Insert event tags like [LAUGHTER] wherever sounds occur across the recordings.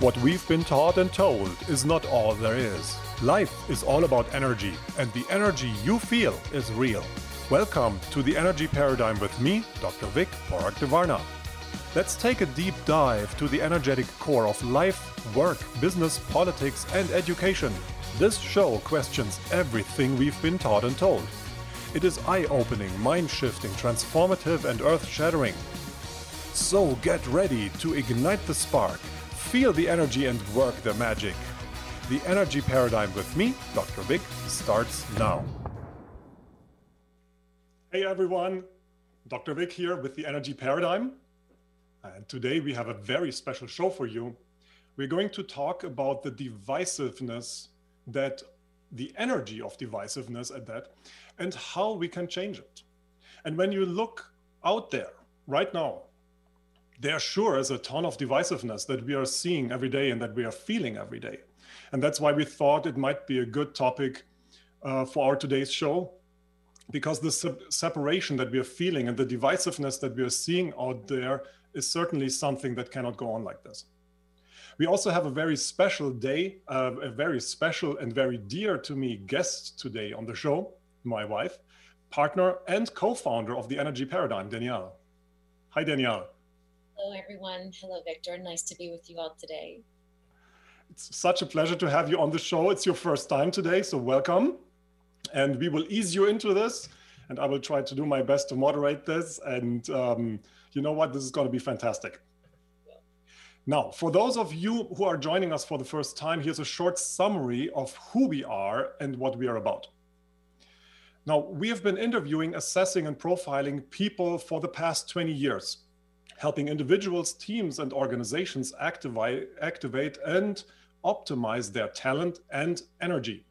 What we've been taught and told is not all there is. Life is all about energy, and the energy you feel is real. Welcome to the Energy Paradigm with me, Dr. Vic Porak Let's take a deep dive to the energetic core of life, work, business, politics, and education. This show questions everything we've been taught and told. It is eye opening, mind shifting, transformative, and earth shattering. So get ready to ignite the spark Feel the energy and work the magic. The Energy Paradigm with me, Dr. Vic, starts now. Hey everyone, Dr. Vic here with the Energy Paradigm. And today we have a very special show for you. We're going to talk about the divisiveness that the energy of divisiveness at that and how we can change it. And when you look out there right now, there sure is a ton of divisiveness that we are seeing every day and that we are feeling every day. And that's why we thought it might be a good topic uh, for our today's show, because the separation that we are feeling and the divisiveness that we are seeing out there is certainly something that cannot go on like this. We also have a very special day, uh, a very special and very dear to me guest today on the show, my wife, partner, and co founder of the Energy Paradigm, Danielle. Hi, Danielle. Hello, everyone. Hello, Victor. Nice to be with you all today. It's such a pleasure to have you on the show. It's your first time today, so welcome. And we will ease you into this, and I will try to do my best to moderate this. And um, you know what? This is going to be fantastic. Now, for those of you who are joining us for the first time, here's a short summary of who we are and what we are about. Now, we have been interviewing, assessing, and profiling people for the past 20 years helping individuals, teams, and organizations activate, activate and optimize their talent and energy.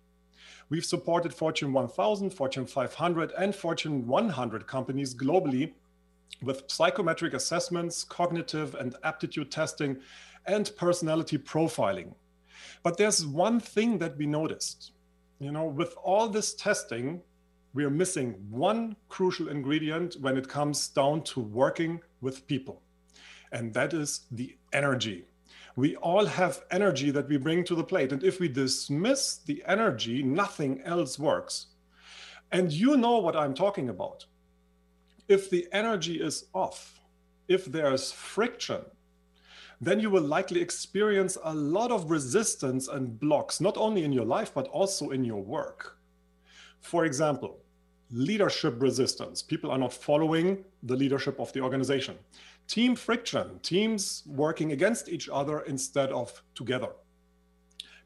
We've supported Fortune 1000, Fortune 500, and Fortune 100 companies globally with psychometric assessments, cognitive and aptitude testing, and personality profiling. But there's one thing that we noticed. You know, with all this testing, we are missing one crucial ingredient when it comes down to working with people, and that is the energy. We all have energy that we bring to the plate, and if we dismiss the energy, nothing else works. And you know what I'm talking about. If the energy is off, if there's friction, then you will likely experience a lot of resistance and blocks, not only in your life, but also in your work. For example, leadership resistance. People are not following the leadership of the organization. Team friction, teams working against each other instead of together.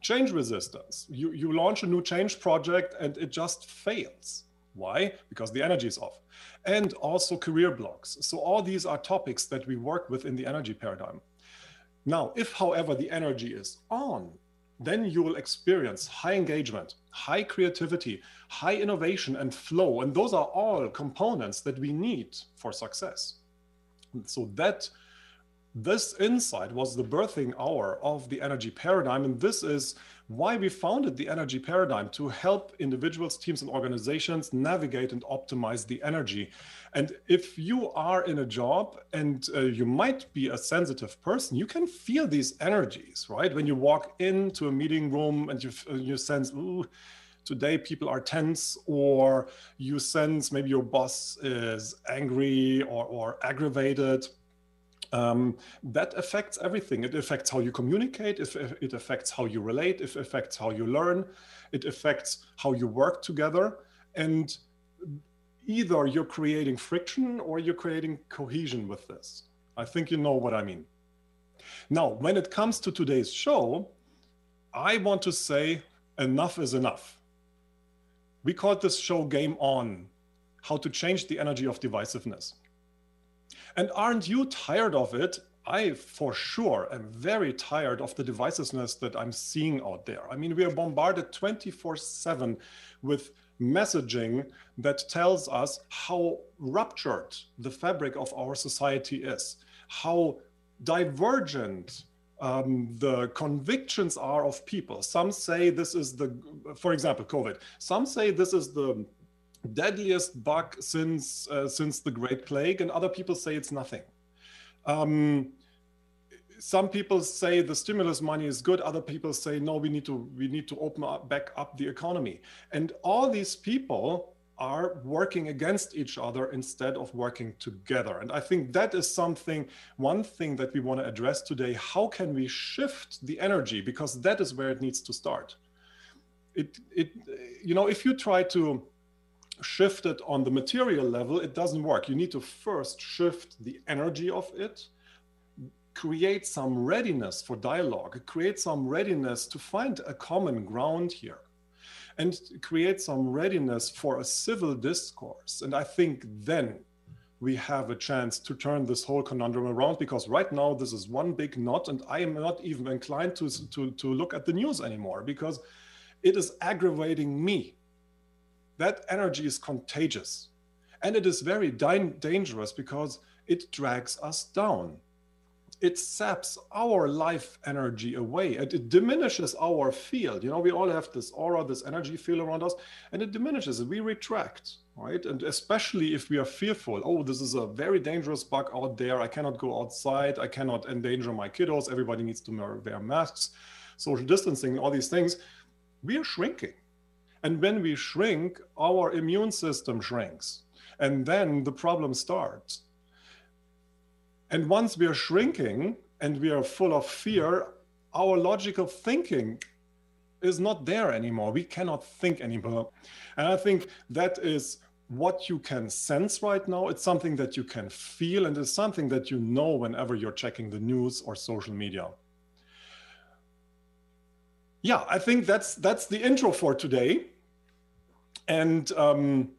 Change resistance. You, you launch a new change project and it just fails. Why? Because the energy is off. And also career blocks. So, all these are topics that we work with in the energy paradigm. Now, if, however, the energy is on, then you will experience high engagement, high creativity, high innovation, and flow. And those are all components that we need for success. So that this insight was the birthing hour of the energy paradigm. And this is why we founded the energy paradigm to help individuals, teams, and organizations navigate and optimize the energy. And if you are in a job and uh, you might be a sensitive person, you can feel these energies, right? When you walk into a meeting room and you, uh, you sense, ooh, today people are tense or you sense maybe your boss is angry or, or aggravated um, that affects everything. It affects how you communicate if it affects how you relate it affects how you learn it affects how you work together. And either you're creating friction or you're creating cohesion with this. I think you know what i mean. Now when it comes to today's show i want to say enough is enough. We called this show Game On How to Change the Energy of Divisiveness. And aren't you tired of it? I, for sure, am very tired of the divisiveness that I'm seeing out there. I mean, we are bombarded 24 7 with messaging that tells us how ruptured the fabric of our society is, how divergent um, the convictions are of people. Some say this is the, for example, COVID. Some say this is the deadliest bug since uh, since the Great Plague, and other people say it's nothing. Um, some people say the stimulus money is good other people say no we need to we need to open up back up the economy. And all these people are working against each other instead of working together. And i think that is something one thing that we want to address today. How can we shift the energy? Because that is where it needs to start. It it you know if you try to shift it on the material level it doesn't work you need to first shift the energy of it create some readiness for dialogue, create some readiness to find a common ground here, and create some readiness for a civil discourse. And I think then we have a chance to turn this whole conundrum around because right now this is one big knot, and I am not even inclined to, to, to look at the news anymore because it is aggravating me. That energy is contagious. And it is very dangerous because it drags us down it saps our life energy away and it diminishes our field. You know, we all have this aura, this energy field around us, and it diminishes. We retract, right? And especially if we are fearful, oh, this is a very dangerous bug out there. I cannot go outside. I cannot endanger my kiddos. Everybody needs to wear masks, social distancing, all these things. We are shrinking. And when we shrink, our immune system shrinks. And then the problem starts and once we are shrinking and we are full of fear, our logical thinking is not there anymore. We cannot think anymore. And I think that is what you can sense right now. It's something that you can feel, and it's something that you know whenever you're checking the news or social media. Yeah, I think that's that's the intro for today. And um,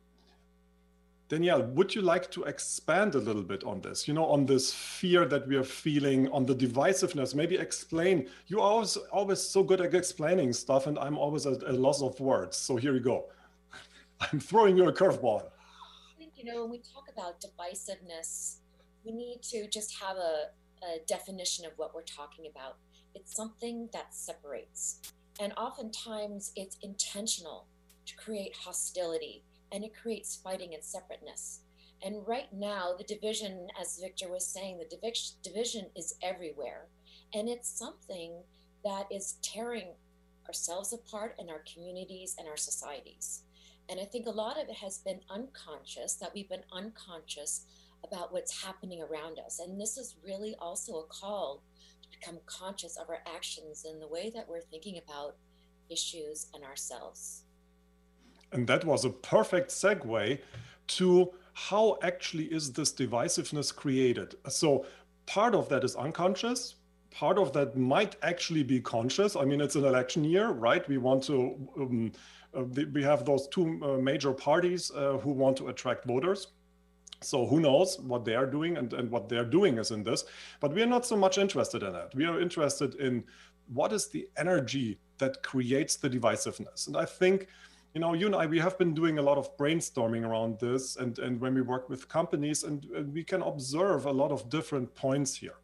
Danielle, would you like to expand a little bit on this? You know, on this fear that we are feeling, on the divisiveness. Maybe explain. You are always always so good at explaining stuff, and I'm always at a loss of words. So here you go. [LAUGHS] I'm throwing you a curveball. I think you know when we talk about divisiveness, we need to just have a, a definition of what we're talking about. It's something that separates, and oftentimes it's intentional to create hostility and it creates fighting and separateness. And right now, the division, as Victor was saying, the division is everywhere. And it's something that is tearing ourselves apart and our communities and our societies. And I think a lot of it has been unconscious, that we've been unconscious about what's happening around us. And this is really also a call to become conscious of our actions and the way that we're thinking about issues and ourselves. And that was a perfect segue to how actually is this divisiveness created. So part of that is unconscious. Part of that might actually be conscious. I mean, it's an election year, right? We want to, um, uh, we have those two uh, major parties uh, who want to attract voters. So who knows what they are doing and, and what they're doing is in this. But we are not so much interested in that. We are interested in what is the energy that creates the divisiveness. And I think you know, you and I, we have been doing a lot of brainstorming around this, and and when we work with companies, and, and we can observe a lot of different points here.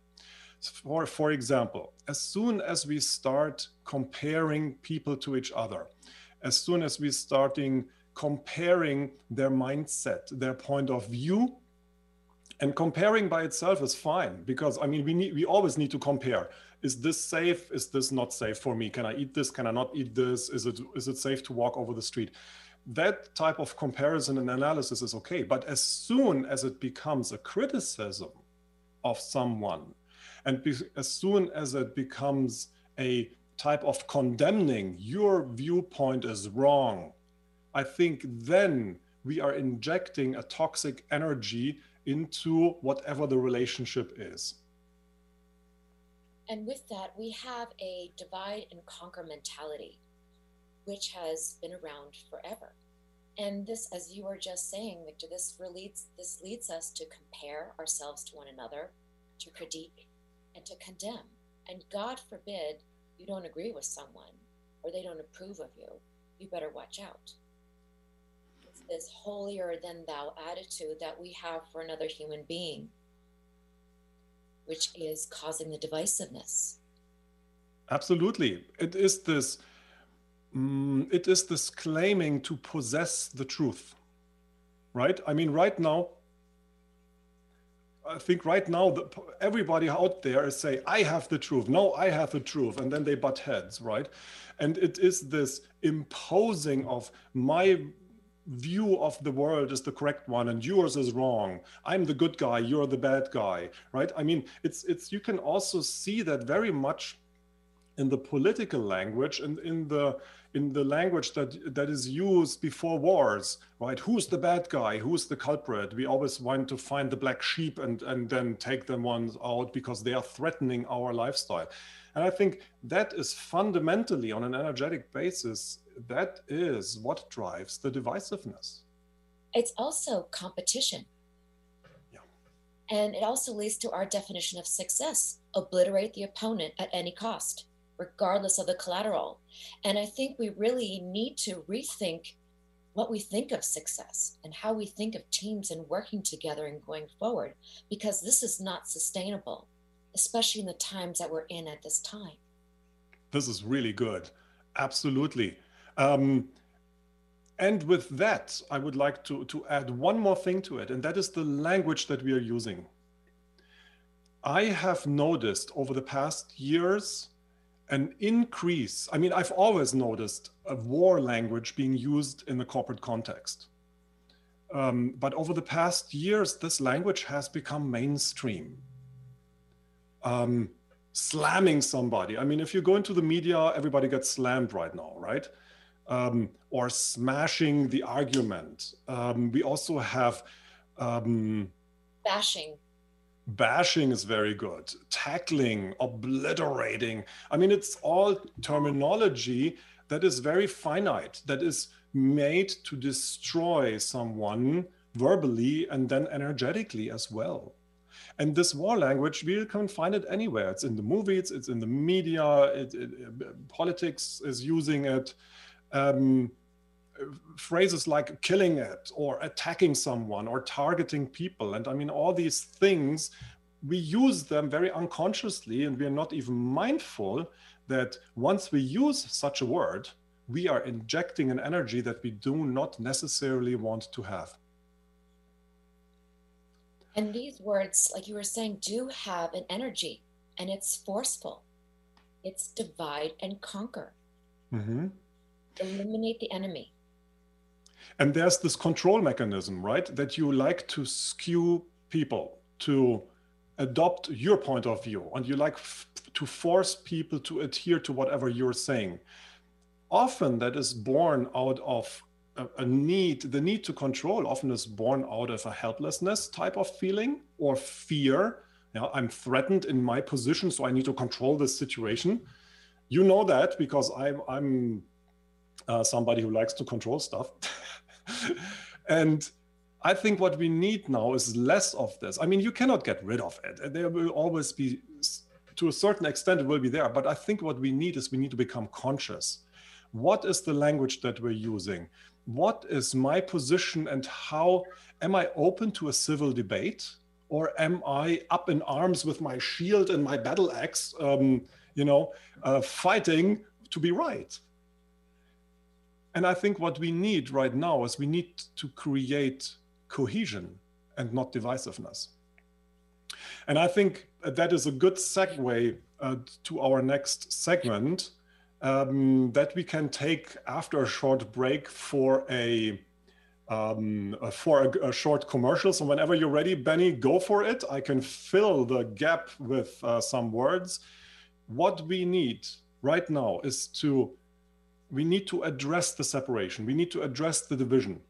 For for example, as soon as we start comparing people to each other, as soon as we starting comparing their mindset, their point of view, and comparing by itself is fine because I mean we need we always need to compare is this safe? Is this not safe for me? Can I eat this? Can I not eat this? Is it is it safe to walk over the street? That type of comparison and analysis is okay. But as soon as it becomes a criticism of someone, and be, as soon as it becomes a type of condemning, your viewpoint is wrong, I think then we are injecting a toxic energy into whatever the relationship is. And with that, we have a divide and conquer mentality, which has been around forever. And this, as you were just saying, Victor, this leads this leads us to compare ourselves to one another, to critique, and to condemn. And God forbid you don't agree with someone or they don't approve of you, you better watch out. This holier than thou attitude that we have for another human being which is causing the divisiveness. Absolutely. It is this um, it is this claiming to possess the truth. Right? I mean right now I think right now the, everybody out there is saying, "I have the truth." No, I have the truth, and then they butt heads, right? And it is this imposing of my view of the world is the correct one and yours is wrong. I'm the good guy you're the bad guy right? I mean it's it's you can also see that very much in the political language and in the in the language that that is used before wars right? Who's the bad guy? Who's the culprit? We always want to find the black sheep and and then take them ones out because they are threatening our lifestyle. And i think that is fundamentally on an energetic basis that is what drives the divisiveness. It's also competition. Yeah. And it also leads to our definition of success obliterate the opponent at any cost, regardless of the collateral. And I think we really need to rethink what we think of success and how we think of teams and working together and going forward, because this is not sustainable, especially in the times that we're in at this time. This is really good. Absolutely. Um, and with that, I would like to, to add one more thing to it, and that is the language that we are using. I have noticed over the past years an increase. I mean, I've always noticed a war language being used in the corporate context. Um, but over the past years, this language has become mainstream. Um, slamming somebody. I mean, if you go into the media, everybody gets slammed right now, right? Um, or smashing the argument. Um, we also have um, bashing. Bashing is very good. Tackling, obliterating. I mean, it's all terminology that is very finite, that is made to destroy someone verbally and then energetically as well. And this war language, we can find it anywhere. It's in the movies, it's in the media, it, it, politics is using it um, phrases like killing it or attacking someone or targeting people. And I mean, all these things, we use them very unconsciously and we are not even mindful that once we use such a word, we are injecting an energy that we do not necessarily want to have. And these words, like you were saying, do have an energy and it's forceful. It's divide and conquer. Mm-hmm eliminate the enemy. And there's this control mechanism, right? That you like to skew people to adopt your point of view and you like to force people to adhere to whatever you're saying. Often that is born out of a, a need, the need to control often is born out of a helplessness type of feeling or fear. Yeah, I'm threatened in my position, so I need to control this situation. You know that because I'm, I'm uh, somebody who likes to control stuff. [LAUGHS] and I think what we need now is less of this. I mean, you cannot get rid of it. There will always be, to a certain extent, it will be there. But I think what we need is we need to become conscious. What is the language that we're using? What is my position and how am I open to a civil debate? Or am I up in arms with my shield and my battle axe, um, you know, uh, fighting to be right? And I think what we need right now is we need to create cohesion and not divisiveness. And I think that is a good segue uh, to our next segment um, that we can take after a short break for a um, uh, for a, a, short commercial. So whenever you're ready, Benny, go for it. I can fill the gap with uh, some words. What we need right now is to we need to address the separation. We need to address the division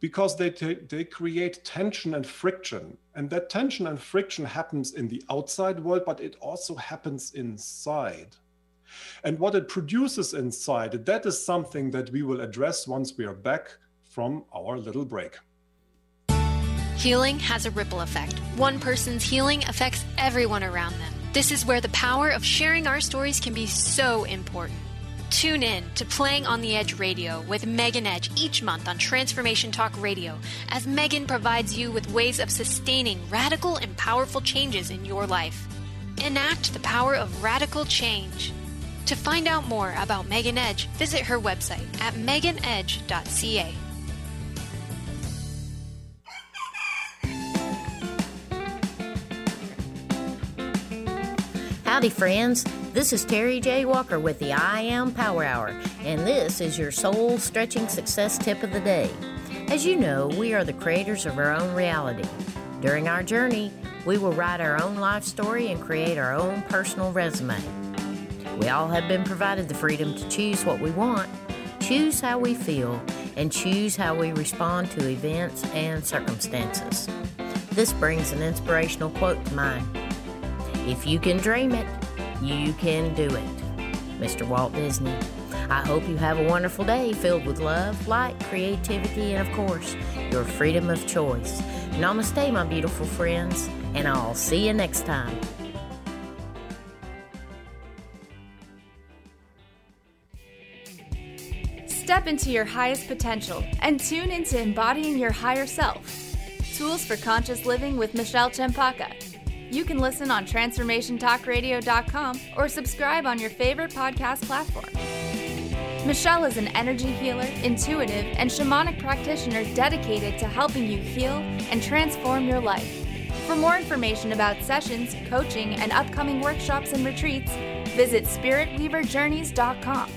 because they, they create tension and friction. And that tension and friction happens in the outside world, but it also happens inside. And what it produces inside, that is something that we will address once we are back from our little break. Healing has a ripple effect. One person's healing affects everyone around them. This is where the power of sharing our stories can be so important. Tune in to Playing on the Edge Radio with Megan Edge each month on Transformation Talk Radio as Megan provides you with ways of sustaining radical and powerful changes in your life. Enact the power of radical change. To find out more about Megan Edge, visit her website at meganedge.ca. Howdy, friends. This is Terry J. Walker with the I Am Power Hour, and this is your soul stretching success tip of the day. As you know, we are the creators of our own reality. During our journey, we will write our own life story and create our own personal resume. We all have been provided the freedom to choose what we want, choose how we feel, and choose how we respond to events and circumstances. This brings an inspirational quote to mind If you can dream it, you can do it. Mr. Walt Disney. I hope you have a wonderful day filled with love, light, creativity, and of course, your freedom of choice. Namaste, my beautiful friends, and I'll see you next time. Step into your highest potential and tune into embodying your higher self. Tools for Conscious Living with Michelle Chempaka. You can listen on transformationtalkradio.com or subscribe on your favorite podcast platform. Michelle is an energy healer, intuitive, and shamanic practitioner dedicated to helping you heal and transform your life. For more information about sessions, coaching, and upcoming workshops and retreats, visit spiritweaverjourneys.com.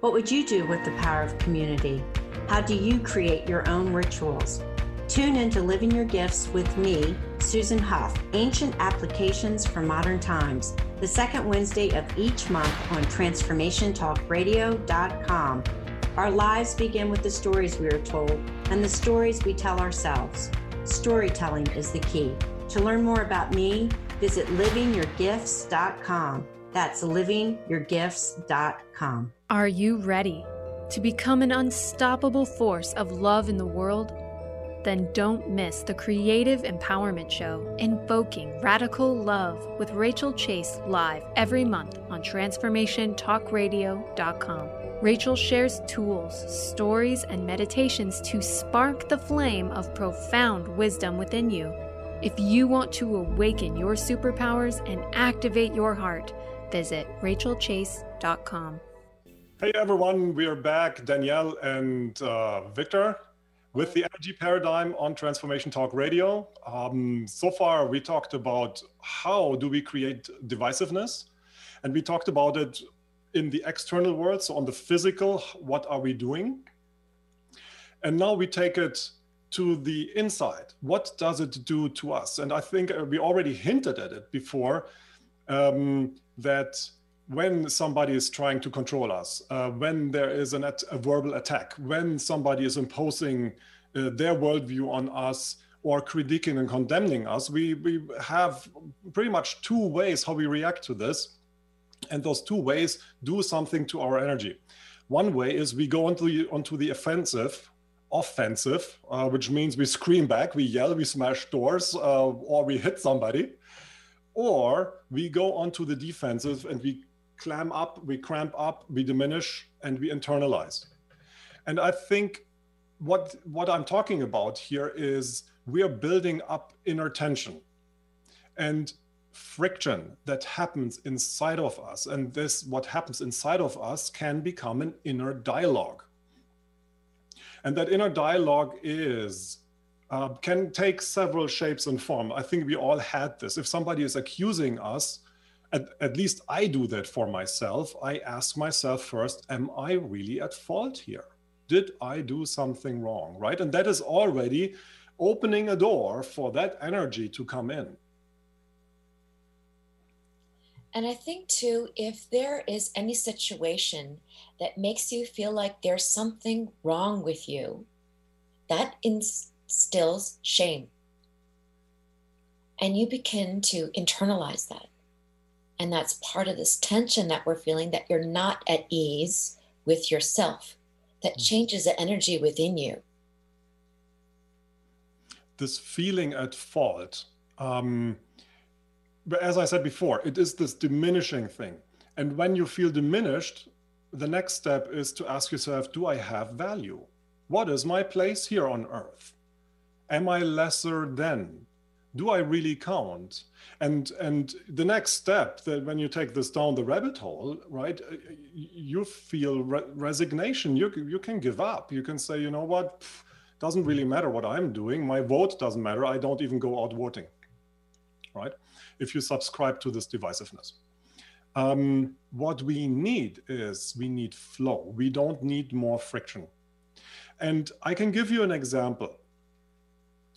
What would you do with the power of community? How do you create your own rituals? Tune into Living Your Gifts with me, Susan Huff, Ancient Applications for Modern Times, the second Wednesday of each month on TransformationTalkRadio.com. Our lives begin with the stories we are told and the stories we tell ourselves. Storytelling is the key. To learn more about me, visit livingyourgifts.com. That's livingyourgifts.com. Are you ready to become an unstoppable force of love in the world? Then don't miss the Creative Empowerment Show, Invoking Radical Love with Rachel Chase live every month on TransformationTalkRadio.com. Rachel shares tools, stories, and meditations to spark the flame of profound wisdom within you. If you want to awaken your superpowers and activate your heart, visit rachelchase.com. Hey everyone, we are back, Danielle and uh, Victor, with the energy paradigm on Transformation Talk Radio. Um, so far, we talked about how do we create divisiveness, and we talked about it in the external world, so on the physical, what are we doing? And now we take it to the inside. What does it do to us? And I think uh, we already hinted at it before um, that when somebody is trying to control us, uh, when there is an at- a verbal attack, when somebody is imposing uh, their worldview on us or critiquing and condemning us, we, we have pretty much two ways how we react to this. And those two ways do something to our energy. One way is we go onto the, onto the offensive, offensive, uh, which means we scream back, we yell, we smash doors, uh, or we hit somebody. Or we go onto the defensive and we clam up, we cramp up, we diminish, and we internalize. And I think what what I'm talking about here is we are building up inner tension and friction that happens inside of us. And this what happens inside of us can become an inner dialogue. And that inner dialogue is uh, can take several shapes and form. I think we all had this. If somebody is accusing us, at, at least I do that for myself. I ask myself first, am I really at fault here? Did I do something wrong? Right. And that is already opening a door for that energy to come in. And I think, too, if there is any situation that makes you feel like there's something wrong with you, that instills shame. And you begin to internalize that. And that's part of this tension that we're feeling that you're not at ease with yourself, that mm. changes the energy within you. This feeling at fault. Um, but as I said before, it is this diminishing thing. And when you feel diminished, the next step is to ask yourself Do I have value? What is my place here on earth? Am I lesser than? Do I really count? And and the next step that when you take this down the rabbit hole, right, you feel re- resignation. You you can give up. You can say, you know what, doesn't really matter what I'm doing. My vote doesn't matter. I don't even go out voting right? If you subscribe to this divisiveness. Um, what we need is we need flow. We don't need more friction. And I can give you an example.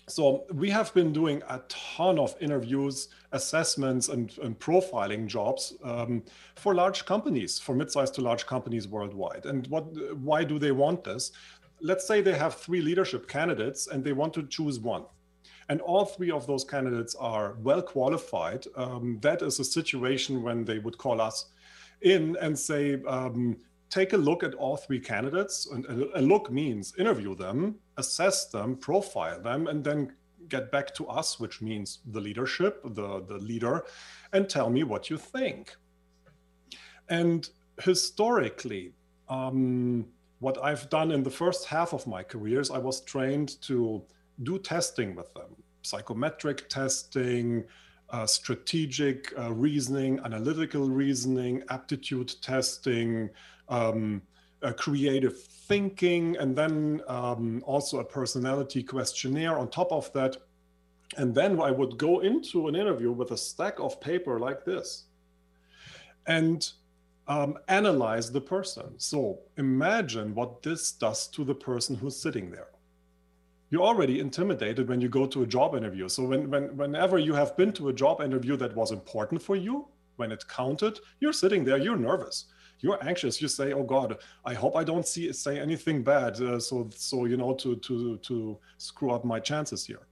So we have been doing a ton of interviews, assessments, and, and profiling jobs um, for large companies, for mid-sized to large companies worldwide. And what? Why do they want this? Let's say they have three leadership candidates and they want to choose one. And all three of those candidates are well qualified. Um, that is a situation when they would call us in and say, um, take a look at all three candidates. And a look means interview them, assess them, profile them, and then get back to us, which means the leadership, the, the leader, and tell me what you think. And historically, um, what I've done in the first half of my careers, I was trained to do testing with them psychometric testing, uh, strategic uh, reasoning, analytical reasoning, aptitude testing, um, creative thinking, and then um, also a personality questionnaire on top of that. And then I would go into an interview with a stack of paper like this and um, analyze the person. So imagine what this does to the person who's sitting there. You're already intimidated when you go to a job interview. So when, when, whenever you have been to a job interview that was important for you, when it counted, you're sitting there, you're nervous you're anxious. You say, "Oh God, I hope I don't see say anything bad." Uh, so so you know to to to screw up my chances here.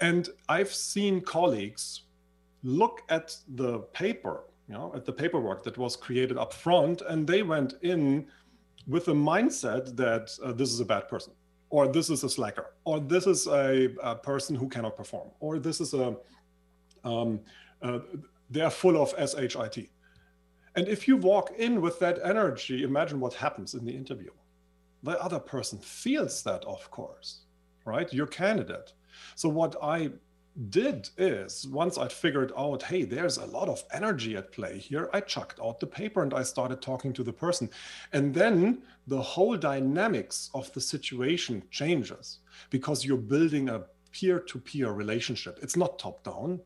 And I've seen colleagues look at the paper, you know, at the paperwork that was created up front, and they went in with a mindset that uh, this is a bad person, or this is a slacker, or this is a, a person who cannot perform, or this is a um, uh, they are full of shit and if you walk in with that energy, imagine what happens in the interview. The other person feels that, of course, right? Your candidate. So, what I did is once I'd figured out, hey, there's a lot of energy at play here, I chucked out the paper and I started talking to the person. And then the whole dynamics of the situation changes because you're building a peer to peer relationship. It's not top down.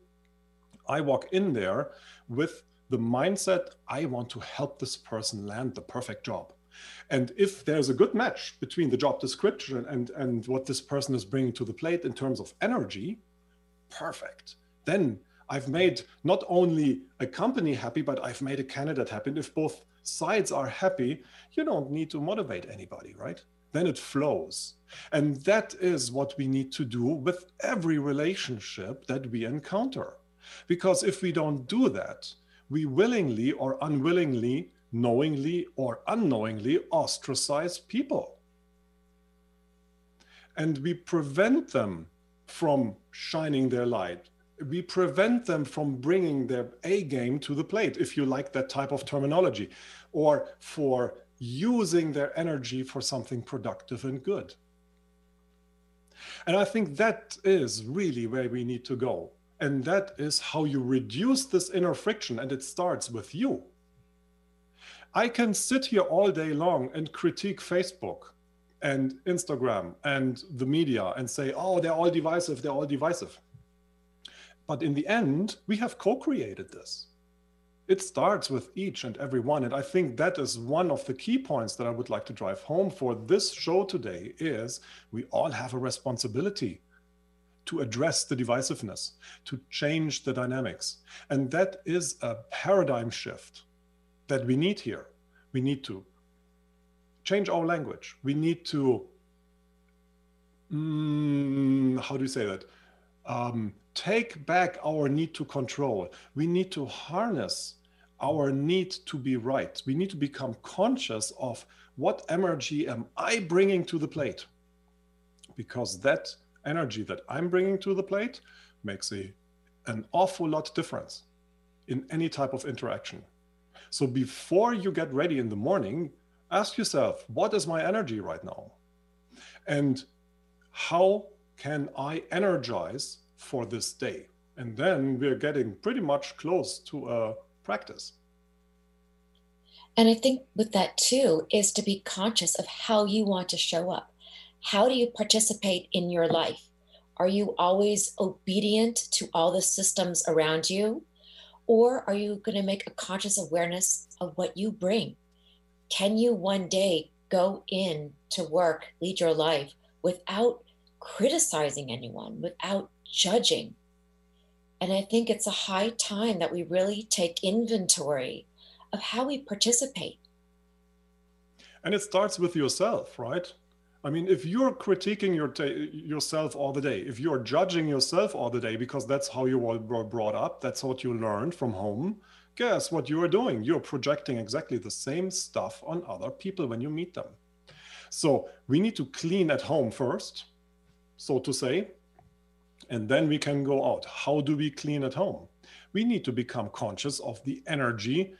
I walk in there with the mindset I want to help this person land the perfect job. And if there's a good match between the job description and, and what this person is bringing to the plate in terms of energy, perfect. Then I've made not only a company happy, but I've made a candidate happy. And if both sides are happy, you don't need to motivate anybody, right? Then it flows. And that is what we need to do with every relationship that we encounter. Because if we don't do that, we willingly or unwillingly, knowingly or unknowingly ostracize people. And we prevent them from shining their light. We prevent them from bringing their A game to the plate, if you like that type of terminology, or for using their energy for something productive and good. And I think that is really where we need to go. And that is how you reduce this inner friction, and it starts with you. I can sit here all day long and critique Facebook and Instagram and the media and say, oh, they're all divisive, they're all divisive. But in the end, we have co created this. It starts with each and every one. And I think that is one of the key points that I would like to drive home for this show today is we all have a responsibility to address the divisiveness, to change the dynamics. And that is a paradigm shift that we need here. We need to change our language. We need to, mm, how do you say that? Um, take back our need to control. We need to harness our need to be right. We need to become conscious of what energy am I bringing to the plate? Because that energy that I'm bringing to the plate makes a, an awful lot difference in any type of interaction. So before you get ready in the morning, ask yourself, what is my energy right now? And how can I energize for this day? And then we're getting pretty much close to a practice. And I think with that too is to be conscious of how you want to show up. How do you participate in your life? Are you always obedient to all the systems around you? Or are you going to make a conscious awareness of what you bring? Can you one day go in to work, lead your life without criticizing anyone, without judging? And I think it's a high time that we really take inventory of how we participate. And it starts with yourself, right? I mean, if you're critiquing your yourself all the day, if you're judging yourself all the day because that's how you were brought up, that's what you learned from home, guess what you are doing? You're projecting exactly the same stuff on other people when you meet them. So we need to clean at home first, so to say, and then we can go out. How do we clean at home? We need to become conscious of the energy,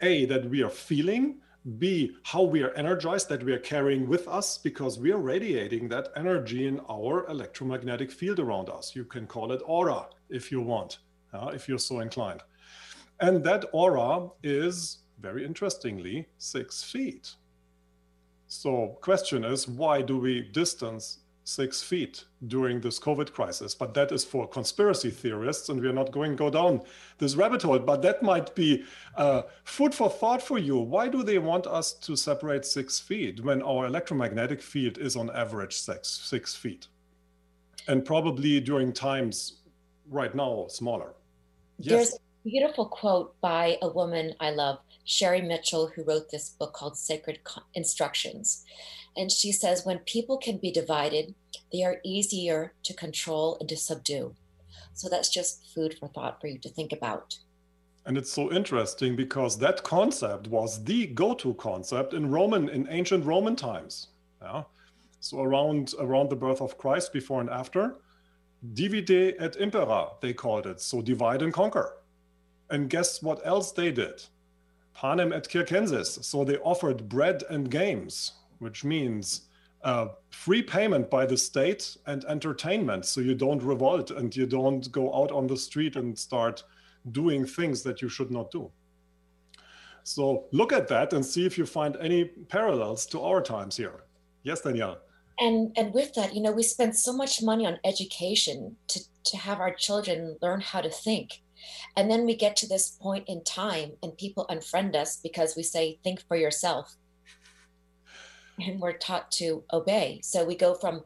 A, that we are feeling, B, how we are energized that we are carrying with us because we are radiating that energy in our electromagnetic field around us. You can call it aura if you want, uh, if you're so inclined. And that aura is, very interestingly, six feet. So question is, why do we distance six feet during this COVID crisis. But that is for conspiracy theorists, and we're not going to go down this rabbit hole. But that might be uh, food for thought for you. Why do they want us to separate six feet when our electromagnetic field is on average six, six feet? And probably during times right now smaller. Yes. There's a beautiful quote by a woman I love, Sherri Mitchell, who wrote this book called Sacred Instructions. And she says, when people can be divided, they are easier to control and to subdue. So that's just food for thought for you to think about. And it's so interesting because that concept was the go-to concept in Roman, in ancient Roman times. Yeah. So around around the birth of Christ, before and after, divide et impera, they called it. So divide and conquer. And guess what else they did? Panem et circenses. So they offered bread and games which means uh, free payment by the state and entertainment. So you don't revolt and you don't go out on the street and start doing things that you should not do. So look at that and see if you find any parallels to our times here. Yes, Danielle. And and with that, you know, we spend so much money on education to, to have our children learn how to think. And then we get to this point in time and people unfriend us because we say, think for yourself and we're taught to obey. So we go from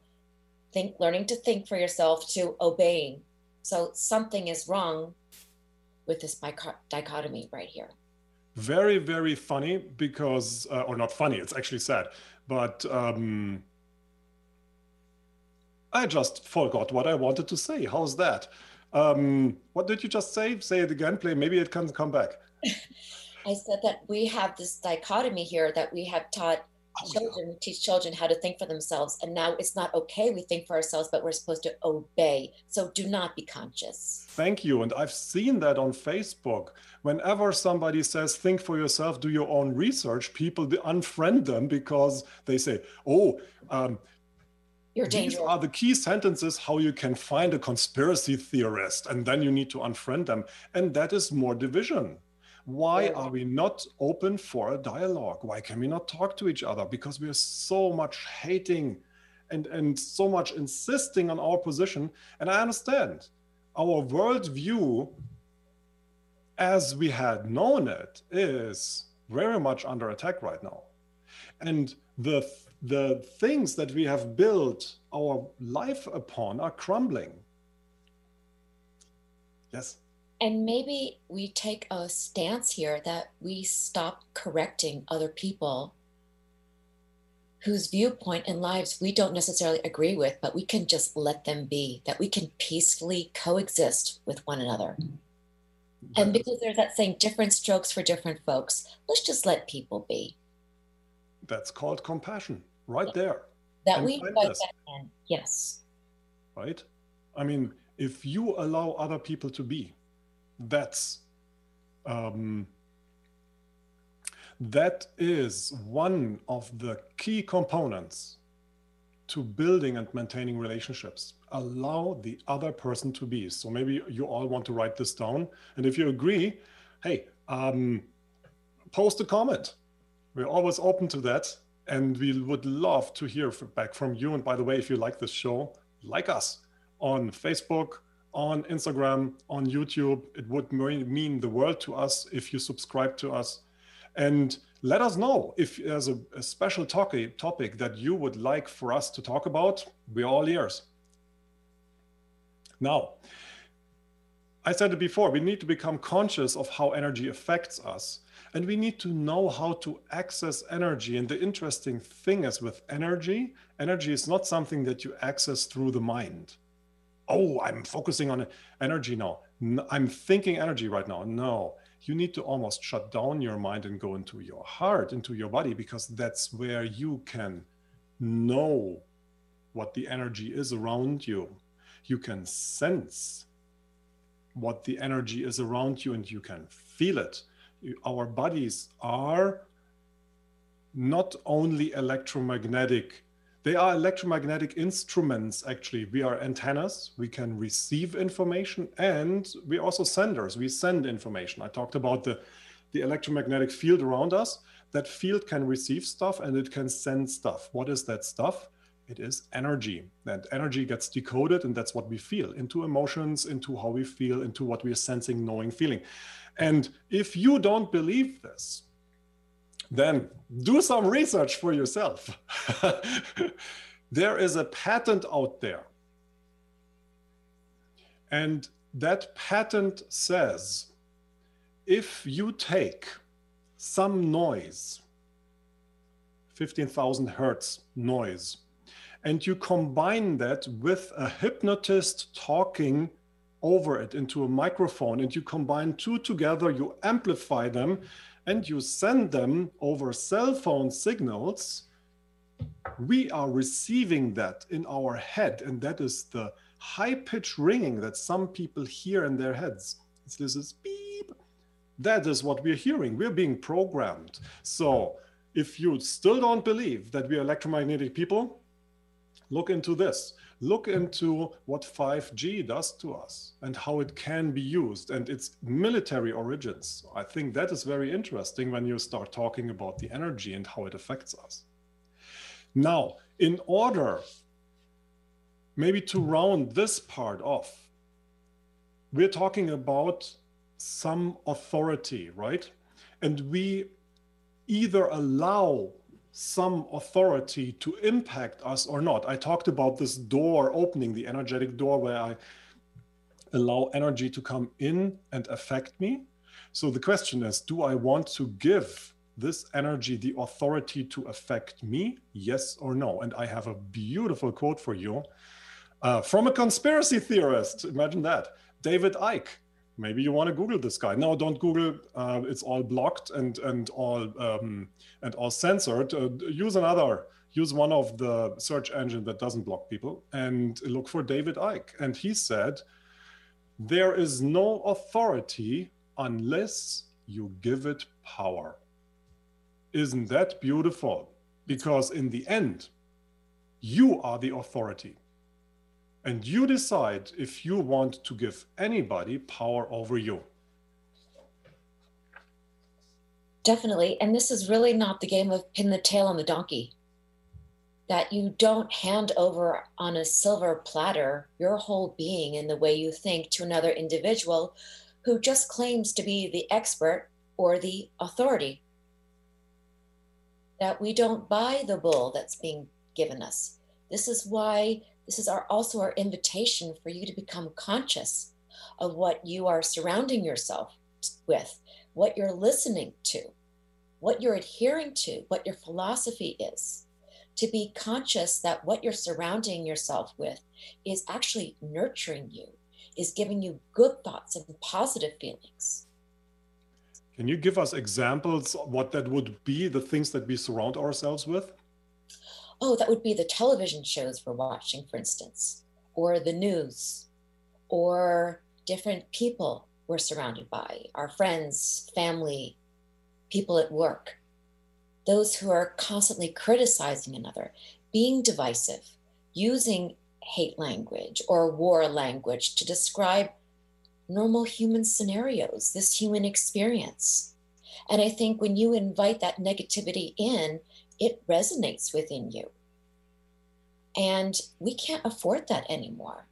think learning to think for yourself to obeying. So something is wrong with this dichotomy right here. Very, very funny because, uh, or not funny, it's actually sad, but um, I just forgot what I wanted to say. How's that? Um, what did you just say? Say it again, play. Maybe it can come back. [LAUGHS] I said that we have this dichotomy here that we have taught Oh, children teach children how to think for themselves and now it's not okay we think for ourselves but we're supposed to obey so do not be conscious thank you and i've seen that on facebook whenever somebody says think for yourself do your own research people unfriend them because they say oh um, you're dangerous. These are the key sentences how you can find a conspiracy theorist, and then you need to unfriend them. And that is more division. Why are we not open for a dialogue? Why can we not talk to each other? Because we're so much hating and, and so much insisting on our position. And I understand our worldview, as we had known it, is very much under attack right now. And the, the things that we have built our life upon are crumbling. Yes and maybe we take a stance here that we stop correcting other people whose viewpoint and lives we don't necessarily agree with, but we can just let them be, that we can peacefully coexist with one another. And because there's that saying, different strokes for different folks, let's just let people be. That's called compassion, right yeah. there. That and we that in, yes. Right? I mean, if you allow other people to be, that's um, that is one of the key components to building and maintaining relationships. Allow the other person to be. So maybe you all want to write this down. And if you agree, hey, um, post a comment. We're always open to that. And we would love to hear back from you. And by the way, if you like this show, like us on Facebook, on Instagram, on YouTube. It would mean the world to us if you subscribe to us. And let us know if there's a, a special topic, topic that you would like for us to talk about. We're all ears. Now, I said it before, we need to become conscious of how energy affects us. And we need to know how to access energy. And the interesting thing is with energy, energy is not something that you access through the mind. Oh, I'm focusing on energy now. I'm thinking energy right now. No, you need to almost shut down your mind and go into your heart, into your body, because that's where you can know what the energy is around you. You can sense what the energy is around you and you can feel it. Our bodies are not only electromagnetic they are electromagnetic instruments, actually. We are antennas, we can receive information, and we're also senders. We send information. I talked about the, the electromagnetic field around us. That field can receive stuff and it can send stuff. What is that stuff? It is energy. And energy gets decoded, and that's what we feel into emotions, into how we feel, into what we are sensing, knowing, feeling. And if you don't believe this, then do some research for yourself. [LAUGHS] there is a patent out there. And that patent says if you take some noise, 15,000 hertz noise, and you combine that with a hypnotist talking over it into a microphone, and you combine two together, you amplify them, and you send them over cell phone signals, we are receiving that in our head. And that is the high pitch ringing that some people hear in their heads. It's this is beep. That is what we're hearing. We're being programmed. So if you still don't believe that we are electromagnetic people, look into this look into what 5G does to us and how it can be used and its military origins. I think that is very interesting when you start talking about the energy and how it affects us. Now, in order maybe to round this part off, we're talking about some authority, right? And we either allow some authority to impact us or not. I talked about this door opening, the energetic door where I allow energy to come in and affect me. So the question is do I want to give this energy the authority to affect me? Yes or no? And I have a beautiful quote for you uh, from a conspiracy theorist. Imagine that. David Icke maybe you want to Google this guy. No, don't Google. Uh, it's all blocked and and all um, and all censored. Uh, use another. Use one of the search engine that doesn't block people and look for David Icke And he said, "There is no authority unless you give it power." Isn't that beautiful? Because in the end, you are the authority and you decide if you want to give anybody power over you. Definitely. And this is really not the game of pin the tail on the donkey. That you don't hand over on a silver platter your whole being and the way you think to another individual who just claims to be the expert or the authority. That we don't buy the bull that's being given us. This is why this is our, also our invitation for you to become conscious of what you are surrounding yourself with, what you're listening to, what you're adhering to, what your philosophy is. To be conscious that what you're surrounding yourself with is actually nurturing you, is giving you good thoughts and positive feelings. Can you give us examples what that would be, the things that we surround ourselves with? Oh, that would be the television shows we're watching, for instance, or the news, or different people we're surrounded by, our friends, family, people at work, those who are constantly criticizing another, being divisive, using hate language or war language to describe normal human scenarios, this human experience. And I think when you invite that negativity in, it resonates within you. And we can't afford that anymore.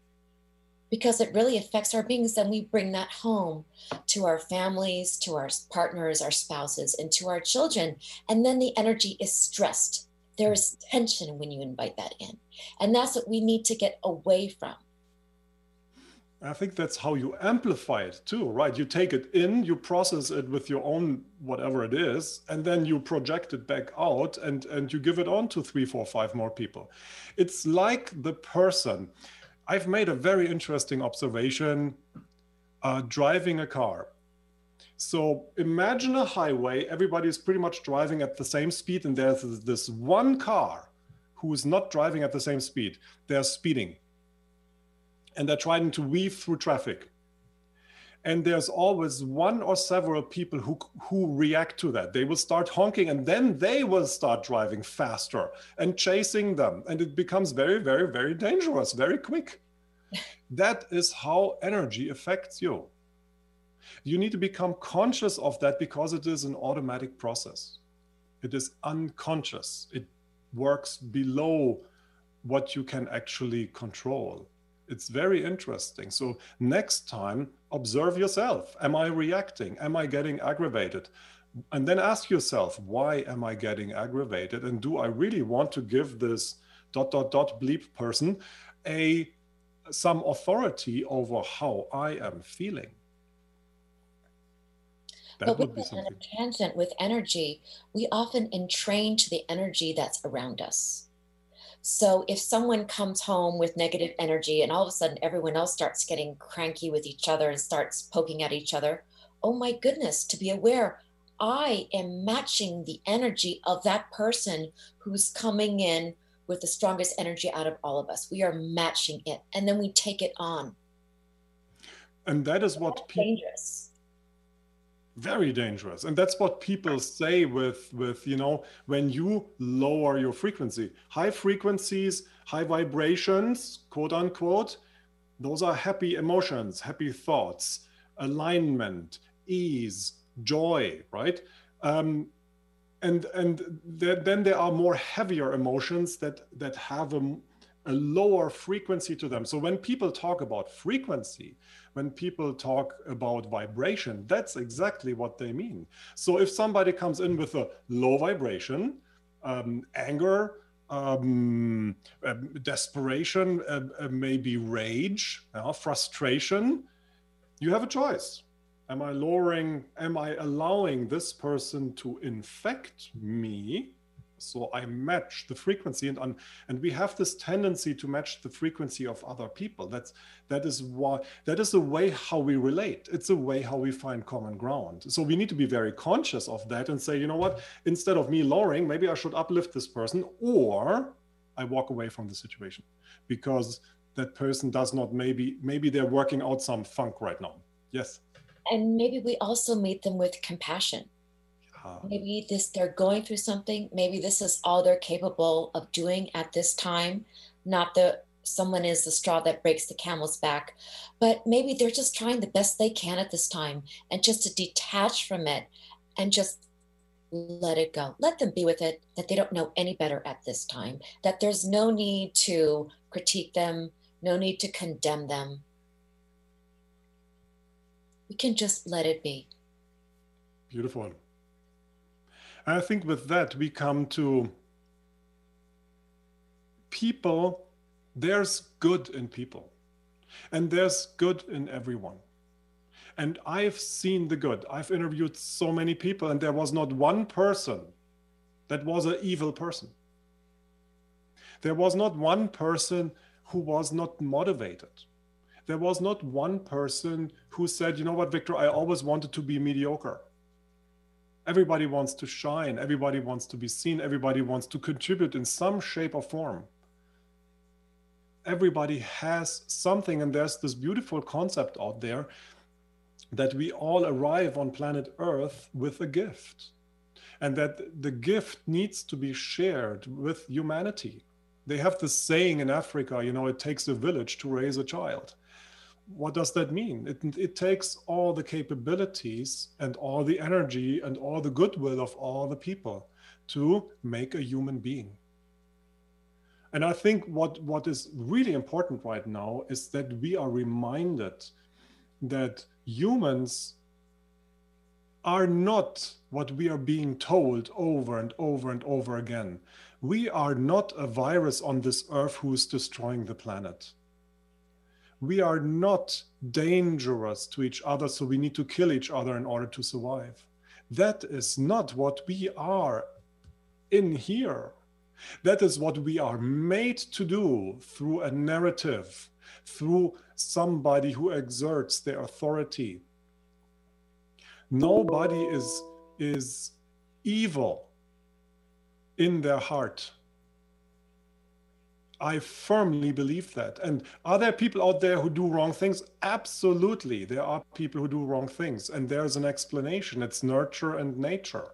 because it really affects our beings. Then we bring that home to our families, to our partners, our spouses, and to our children. And then the energy is stressed. There is tension when you invite that in. And that's what we need to get away from. I think that's how you amplify it too, right? You take it in, you process it with your own whatever it is, and then you project it back out and, and you give it on to three, four, five more people. It's like the person I've made a very interesting observation uh, driving a car. So imagine a highway, everybody is pretty much driving at the same speed, and there's this one car who is not driving at the same speed. They're speeding and they're trying to weave through traffic. And there's always one or several people who, who react to that. They will start honking and then they will start driving faster and chasing them. And it becomes very, very, very dangerous, very quick. [LAUGHS] that is how energy affects you. You need to become conscious of that because it is an automatic process. It is unconscious. It works below what you can actually control it's very interesting. So next time, observe yourself. Am I reacting? Am I getting aggravated? And then ask yourself, why am I getting aggravated? And do I really want to give this dot dot dot bleep person a some authority over how I am feeling? That but with an tangent with energy, we often entrain to the energy that's around us. So if someone comes home with negative energy and all of a sudden everyone else starts getting cranky with each other and starts poking at each other, oh my goodness, to be aware, I am matching the energy of that person who's coming in with the strongest energy out of all of us. We are matching it and then we take it on. And that is what people dangerous very dangerous. And that's what people say with with you know when you lower your frequency. High frequencies high vibrations quote unquote those are happy emotions happy thoughts alignment ease joy right? Um, and and then there are more heavier emotions that that have a, a lower frequency to them so when people talk about frequency when people talk about vibration, that's exactly what they mean. So if somebody comes in with a low vibration, um, anger, um, uh, desperation, uh, uh, maybe rage, frustration, you have a choice. Am I lowering, am I allowing this person to infect me so i match the frequency and and we have this tendency to match the frequency of other people. That's that is why that is the way how we relate. It's a way how we find common ground. So we need to be very conscious of that and say you know what? Instead of me lowering maybe i should uplift this person or i walk away from the situation because that person does not maybe maybe they're working out some funk right now. Yes? And maybe we also meet them with compassion maybe this they're going through something maybe this is all they're capable of doing at this time not that someone is the straw that breaks the camel's back. But maybe they're just trying the best they can at this time and just to detach from it and just let it go. Let them be with it that they don't know any better at this time that there's no need to critique them no need to condemn them. We can just let it be. Beautiful I think with that, we come to people, there's good in people, and there's good in everyone. And I've seen the good. I've interviewed so many people, and there was not one person that was an evil person. There was not one person who was not motivated. There was not one person who said, you know what, Victor, I always wanted to be mediocre. Everybody wants to shine. Everybody wants to be seen. Everybody wants to contribute in some shape or form. Everybody has something, and there's this beautiful concept out there that we all arrive on planet Earth with a gift, and that the gift needs to be shared with humanity. They have this saying in Africa, you know, it takes a village to raise a child what does that mean? It, it takes all the capabilities and all the energy and all the goodwill of all the people to make a human being. And I think what, what is really important right now is that we are reminded that humans are not what we are being told over and over and over again. We are not a virus on this earth who's destroying the planet. We are not dangerous to each other, so we need to kill each other in order to survive. That is not what we are in here. That is what we are made to do through a narrative, through somebody who exerts their authority. Nobody is, is evil in their heart. I firmly believe that. And are there people out there who do wrong things? Absolutely. There are people who do wrong things. And there's an explanation it's nurture and nature.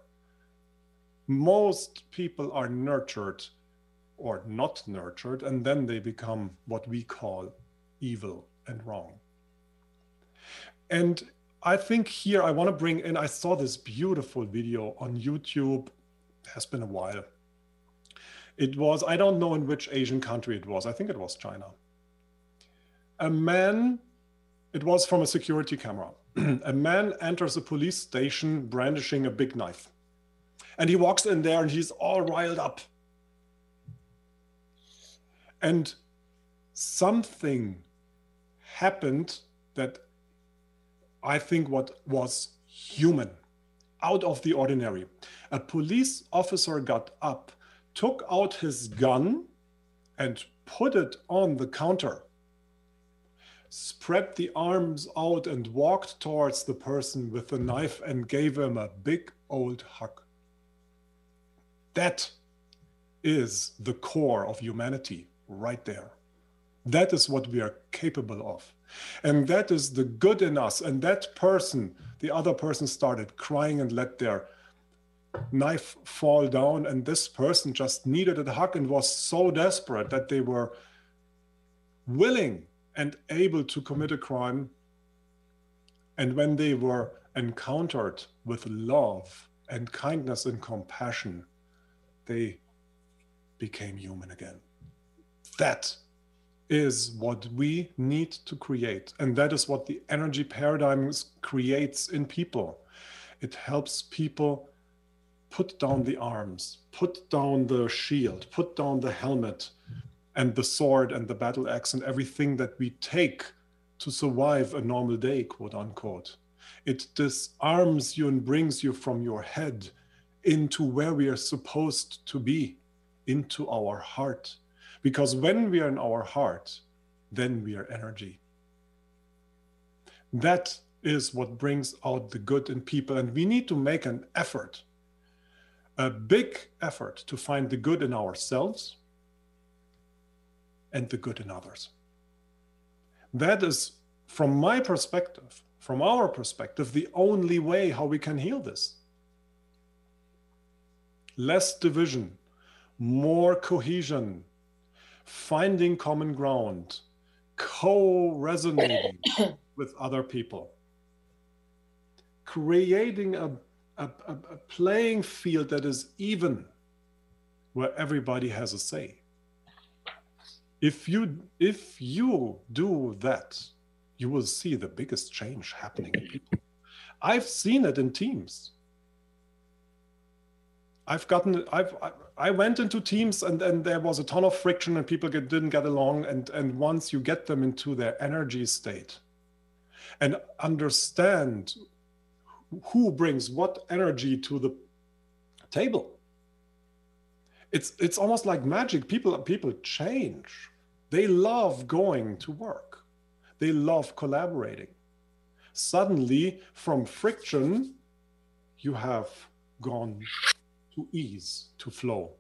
Most people are nurtured or not nurtured, and then they become what we call evil and wrong. And I think here I want to bring in, I saw this beautiful video on YouTube, has been a while. It was, I don't know in which Asian country it was, I think it was China. A man, it was from a security camera. [CLEARS THROAT] a man enters a police station brandishing a big knife. And he walks in there and he's all riled up. And something happened that I think what was human, out of the ordinary. A police officer got up, took out his gun, and put it on the counter, spread the arms out, and walked towards the person with the knife and gave him a big old hug. That is the core of humanity right there. That is what we are capable of. And that is the good in us. And that person, the other person started crying and let their knife fall down. And this person just needed a hug and was so desperate that they were willing and able to commit a crime. And when they were encountered with love and kindness and compassion, they became human again. That is what we need to create. And that is what the energy paradigms creates in people. It helps people put down the arms, put down the shield, put down the helmet and the sword and the battle axe and everything that we take to survive a normal day, quote unquote. It disarms you and brings you from your head into where we are supposed to be, into our heart. Because when we are in our heart, then we are energy. That is what brings out the good in people. And we need to make an effort, a big effort to find the good in ourselves and the good in others. That is, from my perspective, from our perspective, the only way how we can heal this. Less division, more cohesion, finding common ground, co resonating [COUGHS] with other people, creating a, a, a, playing field that is even, where everybody has a say. If you if you do that, you will see the biggest change happening in people. I've seen it in teams. I've gotten I've I went into teams and and there was a ton of friction and people get, didn't get along and and once you get them into their energy state and understand who brings what energy to the table it's it's almost like magic people people change they love going to work they love collaborating suddenly from friction you have gone to ease, to flow.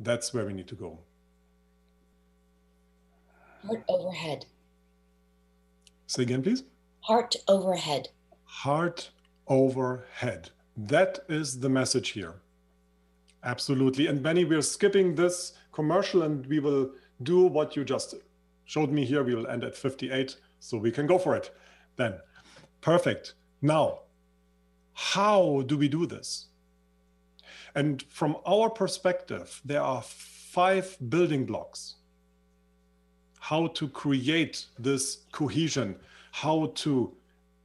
That's where we need to go. Heart overhead. Say again, please. Heart overhead. Heart over head. That is the message here. Absolutely. And Benny, we're skipping this commercial and we will do what you just showed me here. We will end at 58, so we can go for it then. Perfect. Now, how do we do this? And from our perspective, there are five building blocks how to create this cohesion, how to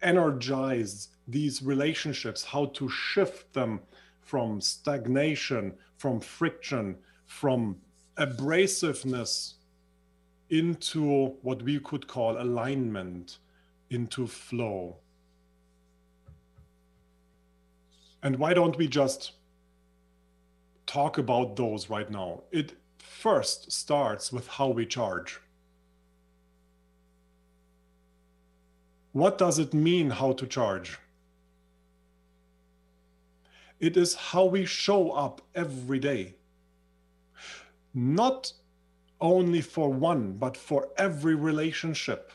energize these relationships, how to shift them from stagnation, from friction, from abrasiveness into what we could call alignment, into flow. And why don't we just talk about those right now? It first starts with how we charge. What does it mean how to charge? It is how we show up every day. Not only for one, but for every relationship.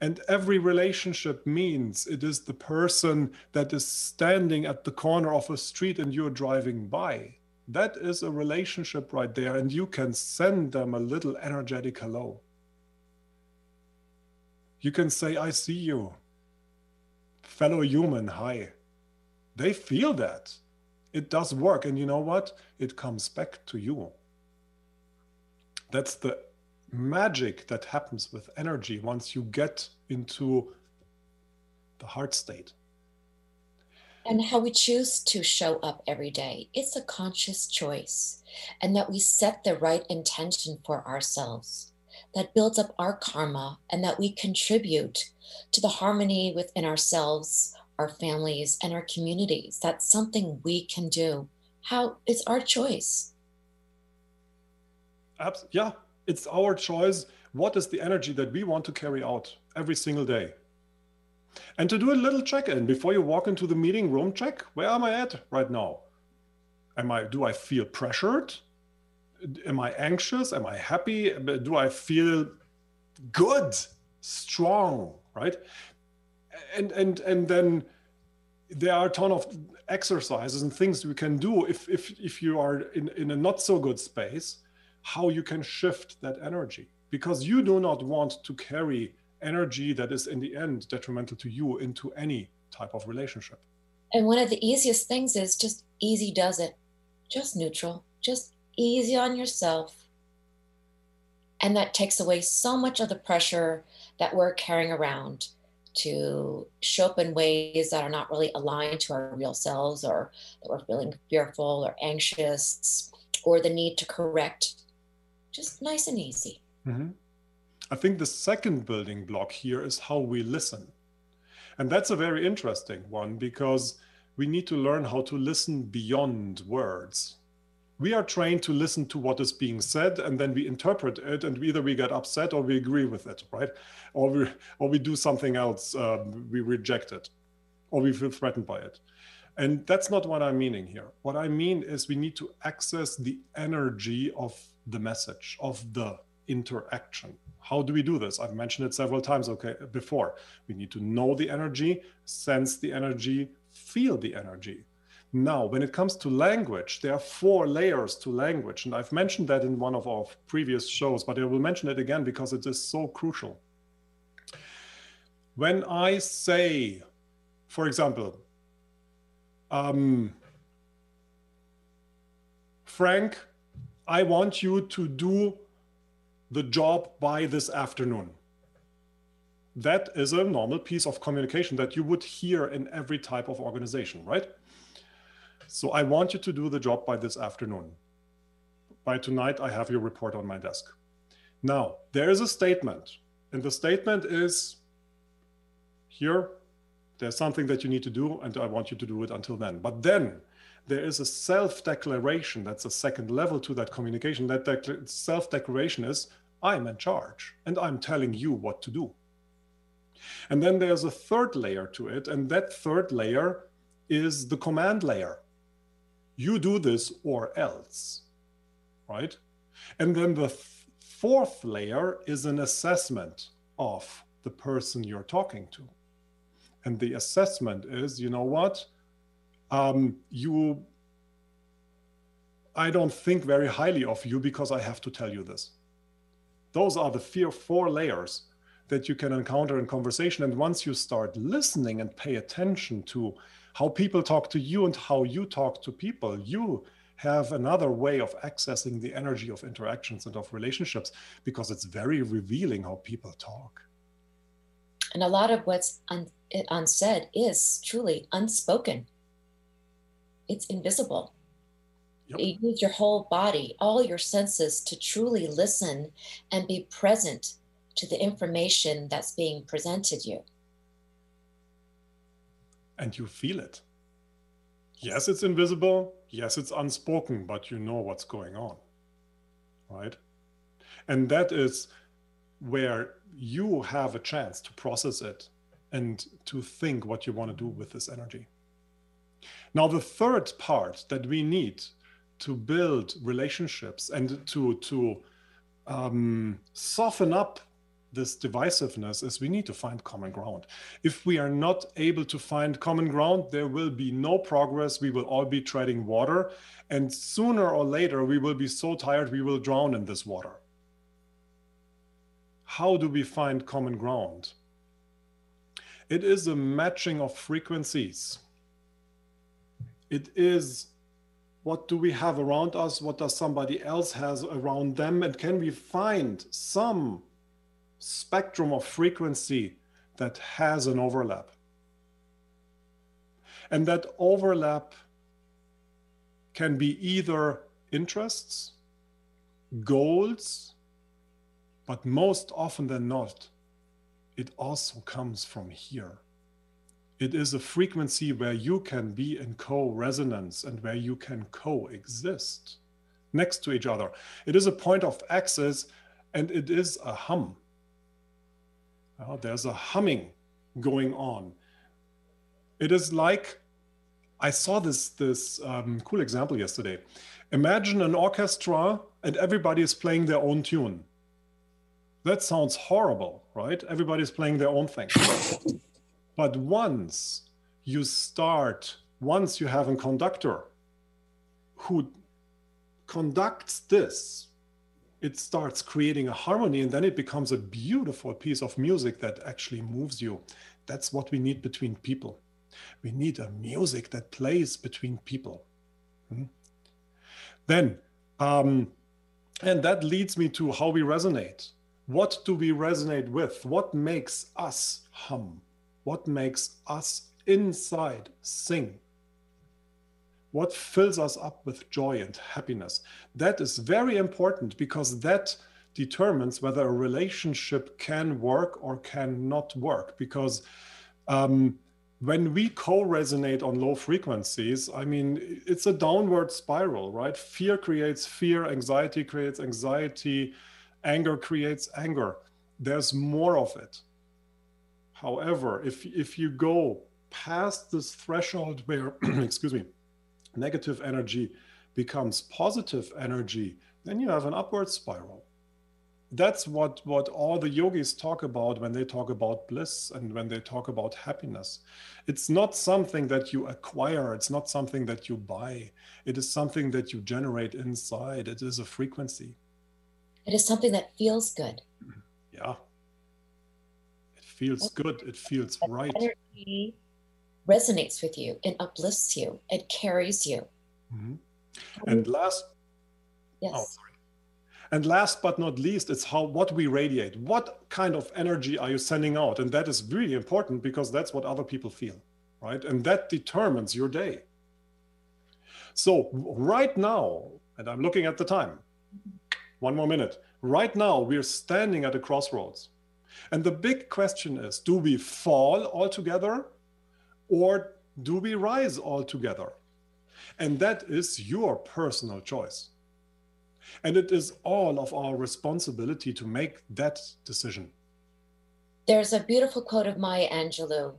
And every relationship means it is the person that is standing at the corner of a street and you're driving by. That is a relationship right there, and you can send them a little energetic hello. You can say, I see you. Fellow human, hi. They feel that. It does work. And you know what? It comes back to you. That's the magic that happens with energy once you get into the heart state. And how we choose to show up every day. It's a conscious choice, and that we set the right intention for ourselves that builds up our karma and that we contribute to the harmony within ourselves, our families, and our communities. That's something we can do. How it's our choice. Yeah, it's our choice. What is the energy that we want to carry out every single day? And to do a little check-in before you walk into the meeting room, check where am I at right now? Am I do I feel pressured? Am I anxious? Am I happy? Do I feel good, strong, right? And and and then there are a ton of exercises and things we can do if if if you are in, in a not so good space, how you can shift that energy. Because you do not want to carry energy that is in the end detrimental to you into any type of relationship. And one of the easiest things is just easy does it. Just neutral. Just easy on yourself. And that takes away so much of the pressure that we're carrying around to show up in ways that are not really aligned to our real selves or that we're feeling fearful or anxious or the need to correct. Just nice and easy. Mm-hmm. I think the second building block here is how we listen. And that's a very interesting one because we need to learn how to listen beyond words we are trained to listen to what is being said and then we interpret it and either we get upset or we agree with it right? Or we or we do something else um, we reject it or we feel threatened by it. And that's not what i'm meaning here. What i mean is we need to access the energy of the message of the interaction. How do we do this? I've mentioned it several times okay before. We need to know the energy sense the energy feel the energy now, when it comes to language, there are four layers to language. And I've mentioned that in one of our previous shows, but I will mention it again because it is so crucial. When I say, for example, um, Frank, I want you to do the job by this afternoon. That is a normal piece of communication that you would hear in every type of organization, right? So I want you to do the job by this afternoon. By tonight, I have your report on my desk. Now, there is a statement, and the statement is here, there's something that you need to do, and I want you to do it until then. But then there is a self declaration that's a second level to that communication. That de- self declaration is I'm in charge, and I'm telling you what to do. And then there's a third layer to it, and that third layer is the command layer you do this or else, right? And then the th- fourth layer is an assessment of the person you're talking to. And the assessment is, you know what? Um, you, I don't think very highly of you because I have to tell you this. Those are the fear four layers that you can encounter in conversation. And once you start listening and pay attention to how people talk to you and how you talk to people, you have another way of accessing the energy of interactions and of relationships because it's very revealing how people talk. And a lot of what's un- unsaid is truly unspoken, it's invisible. Yep. You use your whole body, all your senses to truly listen and be present to the information that's being presented you. And you feel it. Yes, it's invisible. Yes, it's unspoken, but you know what's going on. Right? And that is where you have a chance to process it and to think what you want to do with this energy. Now, the third part that we need to build relationships and to to um, soften up this divisiveness is we need to find common ground. If we are not able to find common ground, there will be no progress. We will all be treading water. And sooner or later, we will be so tired we will drown in this water. How do we find common ground? It is a matching of frequencies. It is what do we have around us? What does somebody else has around them? And can we find some spectrum of frequency that has an overlap? And that overlap can be either interests, goals, but most often than not, it also comes from here it is a frequency where you can be in co-resonance and where you can coexist next to each other. It is a point of access and it is a hum. Uh, there's a humming going on. It is like I saw this this um, cool example yesterday. Imagine an orchestra and everybody is playing their own tune. That sounds horrible, right? Everybody's playing their own thing. But once you start, once you have a conductor who conducts this, it starts creating a harmony and then it becomes a beautiful piece of music that actually moves you. That's what we need between people. We need a music that plays between people. Hmm? Then, um, and that leads me to how we resonate. What do we resonate with? What makes us hum? what makes us inside sing what fills us up with joy and happiness. That is very important because that determines whether a relationship can work or cannot work. Because um, when we co-resonate on low frequencies i mean it's a downward spiral right? Fear creates fear anxiety creates anxiety anger creates anger. There's more of it. However, if, if you go past this threshold where, [CLEARS THROAT] excuse me, negative energy becomes positive energy, then you have an upward spiral. That's what, what all the yogis talk about when they talk about bliss and when they talk about happiness. It's not something that you acquire, it's not something that you buy. It is something that you generate inside. It is a frequency. It is something that feels good. Yeah It feels good. It feels right. Energy resonates with you and uplifts you. It carries you. Mm-hmm. And last, yes. Oh, sorry. And last but not least, it's how what we radiate. What kind of energy are you sending out? And that is really important because that's what other people feel, right? And that determines your day. So right now, and I'm looking at the time, one more minute. Right now, we're standing at a crossroads. And the big question is do we fall altogether or do we rise altogether? And that is your personal choice. And it is all of our responsibility to make that decision. There's a beautiful quote of Maya Angelou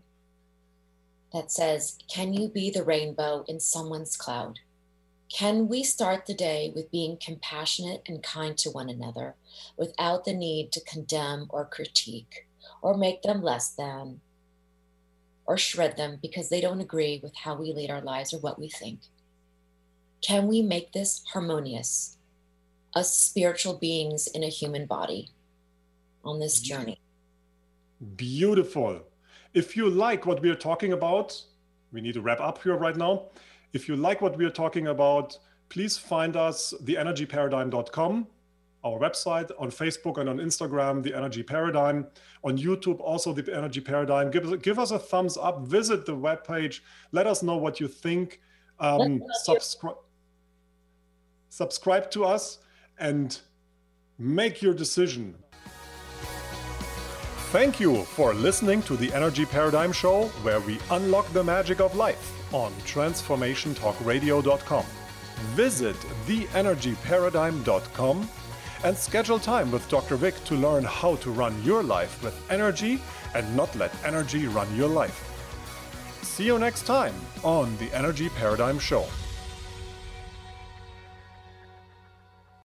that says, Can you be the rainbow in someone's cloud? Can we start the day with being compassionate and kind to one another without the need to condemn or critique or make them less than or shred them because they don't agree with how we lead our lives or what we think? Can we make this harmonious, us spiritual beings in a human body on this journey? Beautiful. If you like what we are talking about, we need to wrap up here right now. If you like what we are talking about, please find us theenergyparadigm.com our website, on Facebook and on Instagram, The Energy Paradigm, on YouTube, also The Energy Paradigm. Give us, give us a thumbs up, visit the webpage, let us know what you think. Um, subscribe, subscribe to us and make your decision. Thank you for listening to the Energy Paradigm Show, where we unlock the magic of life on transformationtalkradio.com. Visit theenergyparadigm.com and schedule time with Dr. Vic to learn how to run your life with energy and not let energy run your life. See you next time on the Energy Paradigm Show.